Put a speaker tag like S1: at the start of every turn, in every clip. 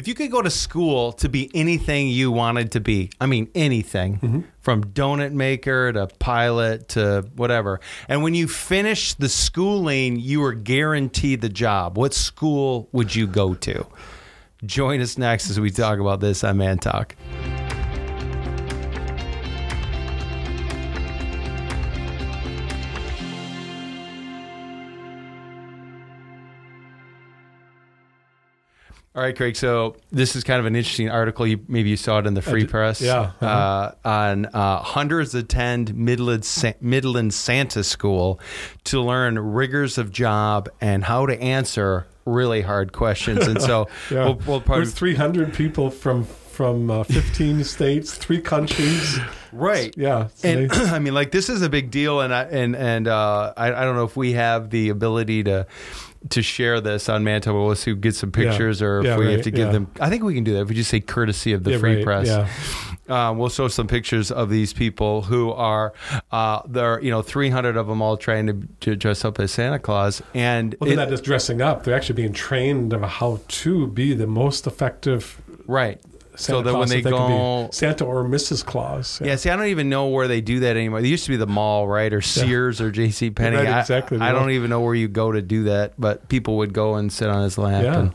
S1: if you could go to school to be anything you wanted to be, I mean anything, mm-hmm. from donut maker to pilot to whatever, and when you finished the schooling, you were guaranteed the job. What school would you go to? Join us next as we talk about this on Man Talk. All right, Craig. So this is kind of an interesting article. You maybe you saw it in the Free
S2: did-
S1: Press.
S2: yeah, uh-huh.
S1: Uh, on uh, hundreds attend Midland Sa- Midland Santa School to learn rigors of job and how to answer really hard questions. And so
S2: Yeah.
S1: we'll, we'll probably
S2: There's 300 people from from uh, 15 states, three countries.
S1: Right.
S2: Yeah.
S1: And I mean, like this is a big deal, and I, and and uh, I, I don't know if we have the ability to to share this on Mantle. We'll see get some pictures, or if
S2: Yeah,
S1: we have to give
S2: yeah.
S1: them. I think we can do that if we just say courtesy of the
S2: yeah,
S1: free
S2: right,
S1: press.
S2: Yeah.
S1: Um, we'll show some pictures of these people who are uh, there. are You know, three hundred of them all trying to, to dress up as Santa Claus, and
S2: Well, they're
S1: it-
S2: not just dressing up; they're actually being trained of how to be the most effective.
S1: right.
S2: Santa
S1: so that when
S2: Claus
S1: they go,
S2: Santa or Mrs. Claus.
S1: Yeah, see, I don't even know where they do that anymore. They used to be the mall, right, or Sears or J.C. Penney.
S2: Right,
S1: I-
S2: exactly,
S1: I,
S2: the
S1: don't even know where you go to do that, but people would go and sit on his lap.
S2: Yeah.
S1: And,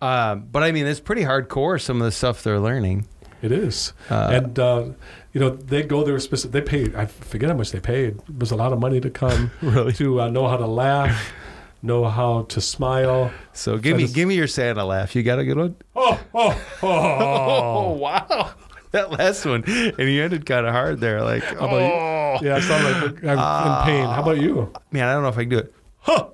S1: um, but I mean, it's pretty hardcore. Some of the stuff they're learning.
S2: It is,
S1: Uh,
S2: and uh, you know they go there specific. They paid. I forget how much they paid. It was a lot of money to come
S1: Really?
S2: to uh, know how to laugh, know how to smile.
S1: So give me give me your Santa laugh. You got a good one?
S2: Oh, oh,
S1: Oh,
S2: oh!
S1: wow. That last one, and you ended kind of hard there. Like, how
S2: about you?
S1: oh,
S2: yeah, I sound like I'm in pain. How about you?
S1: man, I don't know if I can do it. Ho,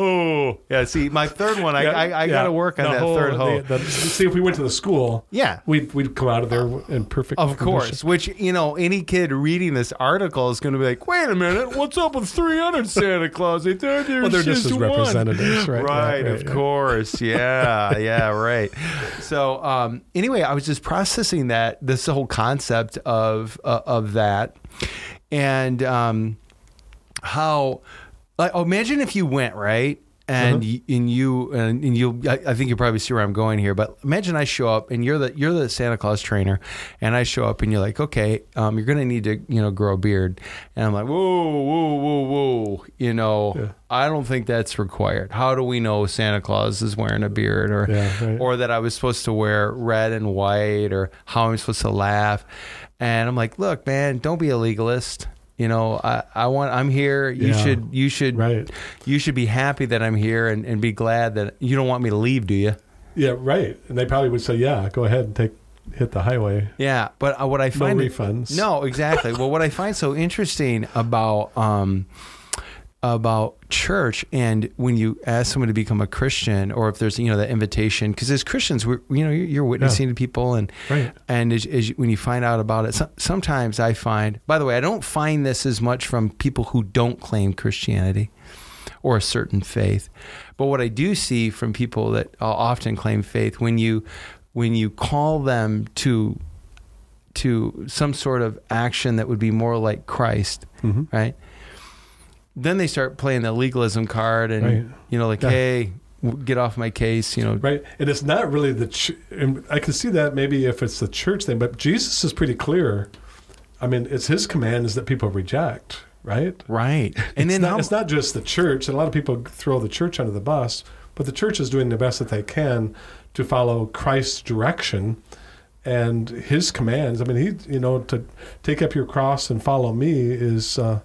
S1: ho, ho. Yeah, see, my third one, I,
S2: Yeah,
S1: I, I
S2: yeah.
S1: got to work on
S2: The
S1: that
S2: whole-
S1: third ho.
S2: the- the- see, if we went to the school,
S1: yeah,
S2: we'd we'd come out of there in perfect.
S1: Of course, which you know, any kid reading this article is going to be like, "Wait a minute, what's up with 300 Santa Claus? They
S2: Well, they're just as
S1: one."
S2: representatives, right?
S1: Right,
S2: Yeah,
S1: of
S2: right, yeah.
S1: course, yeah, yeah, right. So, um, anyway, I was just processing that this whole concept of uh, of that, and um, how, like, oh, imagine if you went right. And,
S2: Uh-huh.
S1: y and you and, and you I, I think you probably see where I'm going here, but imagine I show up and you're the you're the Santa Claus trainer, and I show up and you're like, okay, um, you're gonna need to you know grow a beard, and I'm like, whoa, whoa, whoa, whoa, you know,
S2: Yeah.
S1: I don't think that's required. How do we know Santa Claus is wearing a beard, or
S2: Yeah, right.
S1: or that I was supposed to wear red and white, or how I'm supposed to laugh? And I'm like, look, man, don't be a legalist. You know, I, I want I'm here. You
S2: Yeah.
S1: should you should
S2: Right.
S1: you should be happy that I'm here and, and be glad that you don't want me to leave, do you?
S2: Yeah, right. And they probably would say, "Yeah, go ahead and take hit the highway."
S1: Yeah, but uh, what I find No
S2: refunds.
S1: No, exactly. well, what I find so interesting about um, about church and when you ask someone to become a Christian, or if there's you know that invitation, because as Christians, we're you know you're, you're witnessing to people, and
S2: Right.
S1: and as, as you, when you find out about it, so, sometimes I find. By the way, I don't find this as much from people who don't claim Christianity or a certain faith, but what I do see from people that uh, often claim faith when you when you call them to to some sort of action that would be more like Christ,
S2: Mhm.
S1: right? Then they start playing the legalism card, and
S2: Right.
S1: you know, like,
S2: Yeah.
S1: hey, get off my case, you know.
S2: Right. And it's not really the. Ch- and I can see that maybe if it's the church thing, but Jesus is pretty clear. I mean, it's his command is that people reject, right?
S1: Right, and
S2: it's
S1: then
S2: not,
S1: how,
S2: it's not just the church, and a lot of people throw the church under the bus, but the church is doing the best that they can to follow Christ's direction and His commands. I mean, he, you know, to take up your cross and follow me is, uh,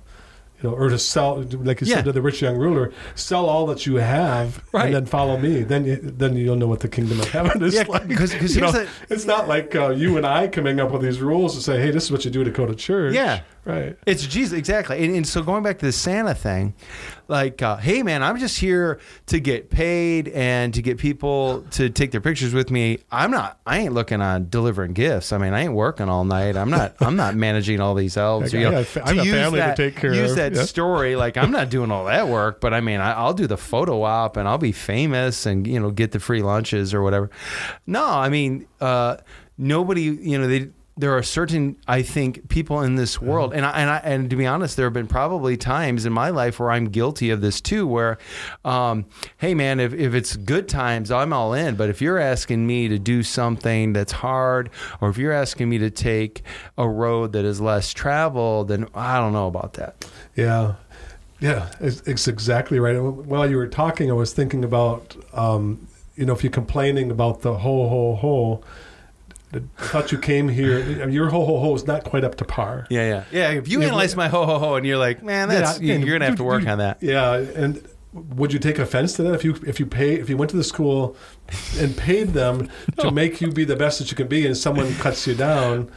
S2: you know, or to sell, like you
S1: Yeah.
S2: said to the rich young ruler, sell all that you have
S1: Right.
S2: and then follow me. Then, you, then you'll know what the kingdom of heaven is
S1: Yeah,
S2: like.
S1: 'cause- 'cause
S2: You know,
S1: the-
S2: it's not like uh, you and I coming up with these rules to say, hey, this is what you do to go to church.
S1: Yeah.
S2: Right.
S1: It's Jesus, exactly. And, and so going back to the Santa thing, like, uh, hey man, I'm just here to get paid and to get people to take their pictures with me. I'm not. I ain't looking on delivering gifts. I mean, I ain't working all night. I'm not. I'm not managing all these elves.
S2: I
S1: you know,
S2: got a I have a
S1: use
S2: family to take care
S1: use
S2: of.
S1: that
S2: Yeah.
S1: story. Like I'm not doing all that work, but I mean, I, I'll do the photo op and I'll be famous and you know get the free lunches or whatever. No, I mean, uh, nobody. You know, they there are certain, I think, people in this world, and I, and I, and to be honest, there have been probably times in my life where I'm guilty of this too. Where, um, hey man, if if it's good times, I'm all in. But if you're asking me to do something that's hard, or if you're asking me to take a road that is less traveled, then I don't know about that.
S2: Yeah, yeah, it's, it's exactly right. While you were talking, I was thinking about, um, you know, if you're complaining about the ho ho ho, I thought you came here. Your ho ho ho is not quite up to par.
S1: Yeah, yeah, yeah. If you
S2: Yeah,
S1: analyze
S2: but-
S1: my ho ho ho, and you're like, man, that's
S2: Yeah,
S1: you're gonna have to work
S2: you-
S1: on that.
S2: Yeah, and would you take offense to that if you if you pay if you went to the school and paid them to make you be the best that you can be, and someone cuts you down?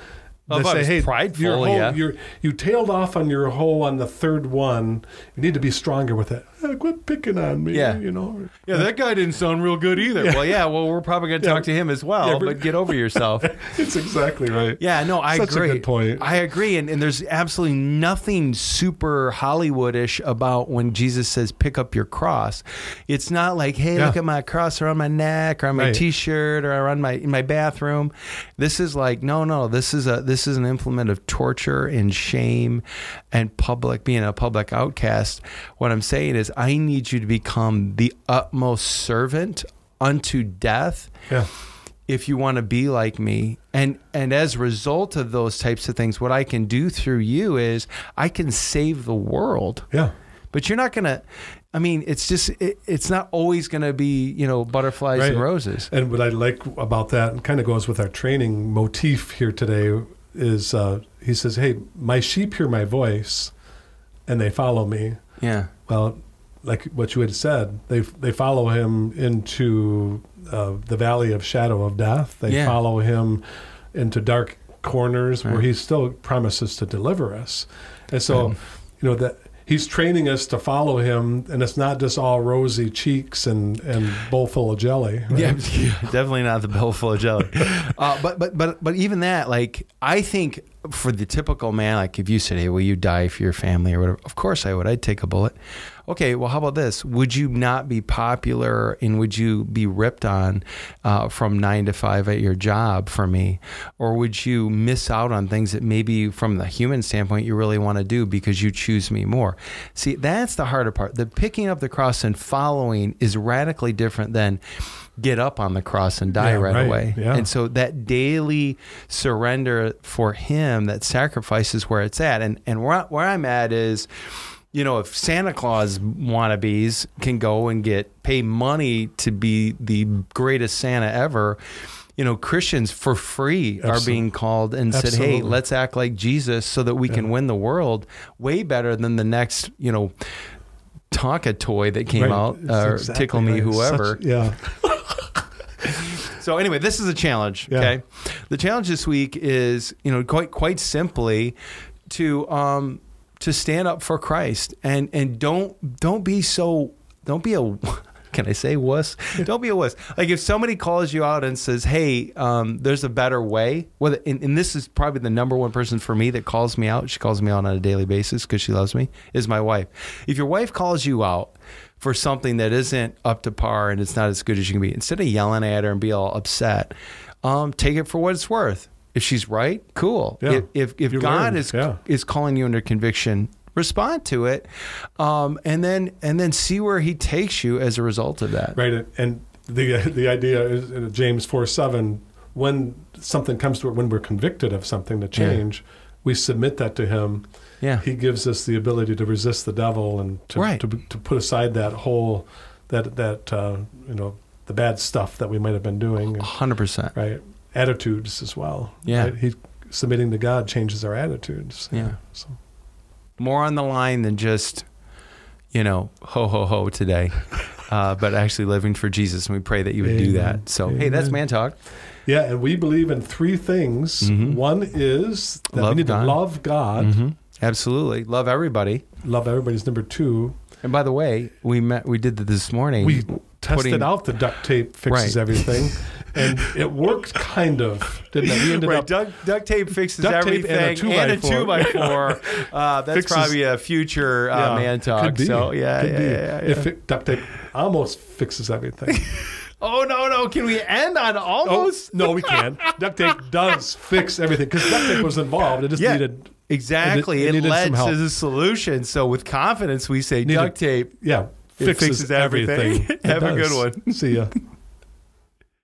S1: Well,
S2: they say,
S1: was
S2: "Hey,
S1: prideful,
S2: your ho,
S1: yeah."
S2: you're, you tailed off on your ho on the third one. You need to be stronger with it. Eh, quit picking on me.
S1: Yeah.
S2: you know.
S1: Yeah, that guy didn't sound real good either. Well, yeah, well, we're probably going to
S2: Yeah.
S1: talk to him as well,
S2: Yeah, but-
S1: but get over yourself.
S2: It's exactly right.
S1: Yeah, no, I
S2: Such a
S1: agree.
S2: good point.
S1: I agree. And, and there's absolutely nothing super Hollywoodish about when Jesus says, pick up your cross. It's not like, hey,
S2: Yeah.
S1: look at my cross around my neck or on my
S2: Right.
S1: t-shirt or around my in my bathroom. This is like, no, no, this is a this is an implement of torture and shame and public being a public outcast. What I'm saying is I need you to become the utmost servant unto death
S2: Yeah,
S1: if you want to be like me. And and as a result of those types of things what i can do through you is i can save the world.
S2: Yeah.
S1: but you're not gonna i mean it's just it, it's not always gonna be you know butterflies and roses.
S2: And what I like about that, and kind of goes with our training motif here today, is uh, he says, "Hey, my sheep hear my voice, and they follow me."
S1: yeah.
S2: Well, like what you had said, they they follow him into uh, the valley of shadow of death. They
S1: Yeah.
S2: follow him into dark corners where he still promises to deliver us. And so,
S1: Right.
S2: you know that he's training us to follow him, and it's not just all rosy cheeks and and bowl full of jelly. right?
S1: Yeah, definitely not the bowl full of jelly. Uh, but but but but even that, like I think for the typical man, like if you said, "Hey, will you die for your family or whatever?" Of course I would. I'd take a bullet. Okay, well, how about this? Would you not be popular and would you be ripped on uh, from nine to five at your job for me, or would you miss out on things that maybe from the human standpoint you really want to do because you choose me more? See, that's the harder part. The picking up the cross and following is radically different than get up on the cross and die
S2: Yeah,
S1: right,
S2: right.
S1: away.
S2: Yeah.
S1: And so that daily surrender for him, that sacrifice is where it's at. And and where, where I'm at is, you know, if Santa Claus wannabes can go and get pay money to be the greatest Santa ever, you know, Christians for free are being called and said, "Hey, let's act like Jesus so that we can win the world." Way better than the next, you know, Tonka toy that came
S2: Right.
S1: out
S2: It's
S1: or
S2: exactly
S1: Tickle Me
S2: right.
S1: Whoever.
S2: Such- yeah.
S1: So anyway, this is a challenge.
S2: Yeah.
S1: Okay, the challenge this week is you know quite quite simply to um to stand up for Christ and and don't don't be so don't be a can I say wuss? Don't be a wuss. Like if somebody calls you out and says, "Hey, um, there's a better way," whether and, and this is probably the number one person for me that calls me out. She calls me out on a daily basis because she loves me. Is my wife. If your wife calls you out for something that isn't up to par and it's not as good as you can be, instead of yelling at her and be all upset, um, take it for what it's worth. If she's right, cool.
S2: Yeah.
S1: If if, if God
S2: learn.
S1: is
S2: Yeah.
S1: is calling you under conviction, respond to it, um, and then and then see where He takes you as a result of that.
S2: Right, and the the idea is in James four seven. When something comes to it, when we're convicted of something to change, we submit that to Him.
S1: Yeah.
S2: He gives us the ability to resist the devil and to
S1: Right.
S2: to, to put aside that whole that that uh, you know the bad stuff that we might have been doing.
S1: Hundred percent.
S2: right, attitudes as well.
S1: Yeah.
S2: right? he submitting to God changes our attitudes.
S1: Yeah.
S2: So
S1: More on the line than just, you know, ho ho ho today. Uh, but actually living for Jesus, and we pray that you would do that. So, hey, that's man talk.
S2: yeah, and we believe in three things.
S1: Mhm.
S2: One is that
S1: Love
S2: we need
S1: God.
S2: to love God,
S1: Mhm. Absolutely, love everybody.
S2: love everybody's number two.
S1: And by the way, we met. We did that this morning.
S2: we tested
S1: putting-
S2: out the duct tape fixes
S1: Right.
S2: everything, and it worked kind of, didn't it? We ended
S1: Right,
S2: up
S1: duct, duct tape fixes
S2: Duct tape
S1: everything,
S2: and a two by four.
S1: two by four. Uh, that's
S2: Fixes-
S1: probably a future uh,
S2: Yeah,
S1: man talk.
S2: Could be.
S1: So yeah,
S2: could
S1: yeah,
S2: be.
S1: yeah, yeah.
S2: If it, duct tape almost fixes everything.
S1: Oh no, no! Can we end on
S2: Oh,
S1: almost?
S2: no, we can. Duct tape does fix everything because duct tape was involved. It just
S1: Yeah.
S2: needed,
S1: Exactly.
S2: It
S1: It,
S2: needed
S1: led
S2: some help.
S1: to the solution. So with confidence, we say
S2: Needed-
S1: duct tape.
S2: yeah, fixes,
S1: fixes everything.
S2: everything. It
S1: Have a good one.
S2: See ya.